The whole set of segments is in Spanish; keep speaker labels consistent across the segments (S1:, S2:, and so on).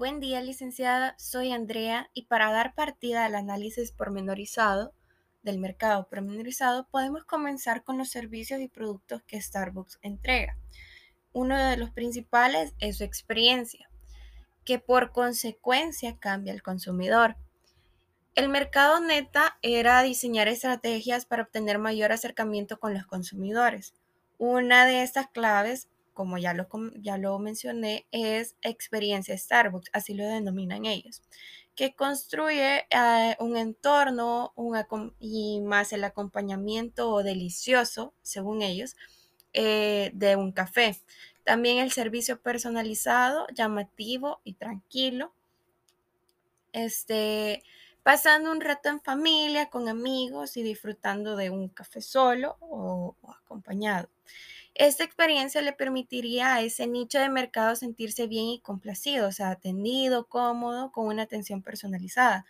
S1: Buen día, licenciada. Soy Andrea y para dar partida al análisis pormenorizado del mercado pormenorizado, podemos comenzar con los servicios y productos que Starbucks entrega. Uno de los principales es su experiencia, que por consecuencia cambia al consumidor. El mercado neta era diseñar estrategias para obtener mayor acercamiento con los consumidores. Una de estas claves como ya lo, ya lo mencioné, es experiencia Starbucks, así lo denominan ellos, que construye eh, un entorno y más el acompañamiento delicioso, según ellos, eh, de un café. También el servicio personalizado, llamativo y tranquilo. Este, pasando un rato en familia, con amigos y disfrutando de un café solo o acompañado. Esta experiencia le permitiría a ese nicho de mercado sentirse bien y complacido, o sea, atendido, cómodo, con una atención personalizada,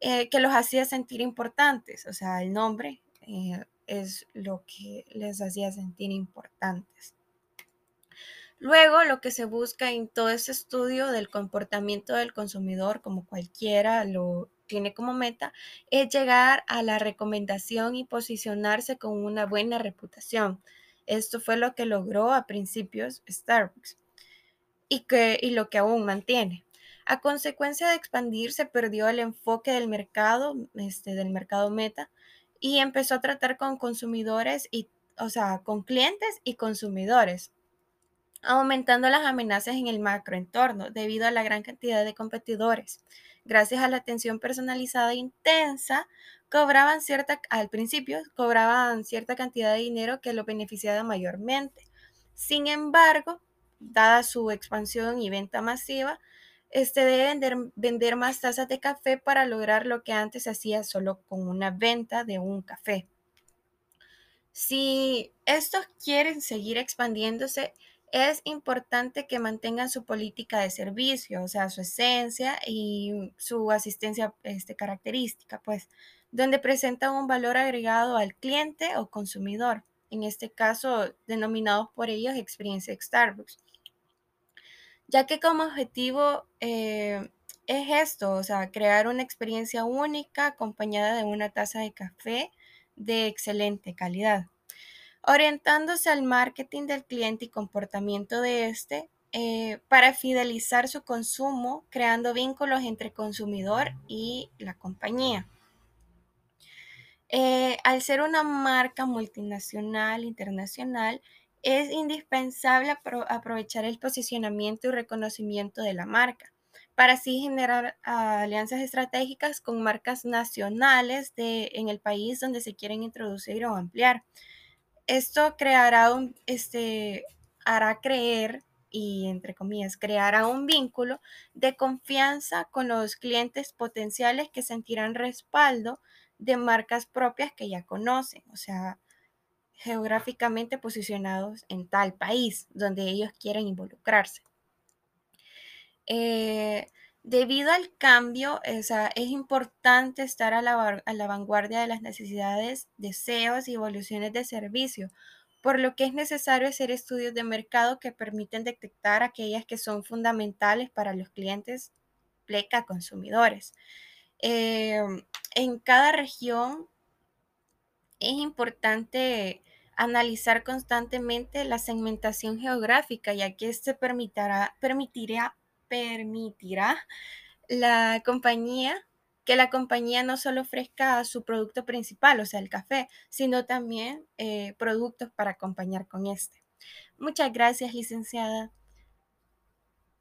S1: eh, que los hacía sentir importantes, o sea, el nombre eh, es lo que les hacía sentir importantes. Luego, lo que se busca en todo ese estudio del comportamiento del consumidor, como cualquiera lo tiene como meta, es llegar a la recomendación y posicionarse con una buena reputación. Esto fue lo que logró a principios Starbucks y, que, y lo que aún mantiene. A consecuencia de expandirse, perdió el enfoque del mercado, este, del mercado meta, y empezó a tratar con consumidores y, o sea, con clientes y consumidores, aumentando las amenazas en el macroentorno debido a la gran cantidad de competidores. Gracias a la atención personalizada intensa, cobraban cierta, al principio, cobraban cierta cantidad de dinero que lo beneficiaba mayormente. Sin embargo, dada su expansión y venta masiva, este debe vender, vender más tazas de café para lograr lo que antes se hacía solo con una venta de un café. Si estos quieren seguir expandiéndose, es importante que mantengan su política de servicio, o sea, su esencia y su asistencia este, característica, pues, donde presentan un valor agregado al cliente o consumidor, en este caso denominados por ellos experiencia Starbucks, ya que como objetivo eh, es esto, o sea, crear una experiencia única acompañada de una taza de café de excelente calidad orientándose al marketing del cliente y comportamiento de este eh, para fidelizar su consumo, creando vínculos entre consumidor y la compañía. Eh, al ser una marca multinacional, internacional, es indispensable aprovechar el posicionamiento y reconocimiento de la marca para así generar alianzas estratégicas con marcas nacionales de, en el país donde se quieren introducir o ampliar. Esto creará un, este, hará creer y, entre comillas, creará un vínculo de confianza con los clientes potenciales que sentirán respaldo de marcas propias que ya conocen, o sea, geográficamente posicionados en tal país donde ellos quieren involucrarse. Eh, Debido al cambio, es importante estar a la, vanguardia de las necesidades, deseos y evoluciones de servicio, por lo que es necesario hacer estudios de mercado que permiten detectar aquellas que son fundamentales para los clientes pleca consumidores. Em, en cada región es importante analizar constantemente la segmentación geográfica, ya que este permitirá permitirá la compañía que la compañía no solo ofrezca su producto principal, o sea, el café, sino también eh, productos para acompañar con este. Muchas gracias, licenciada.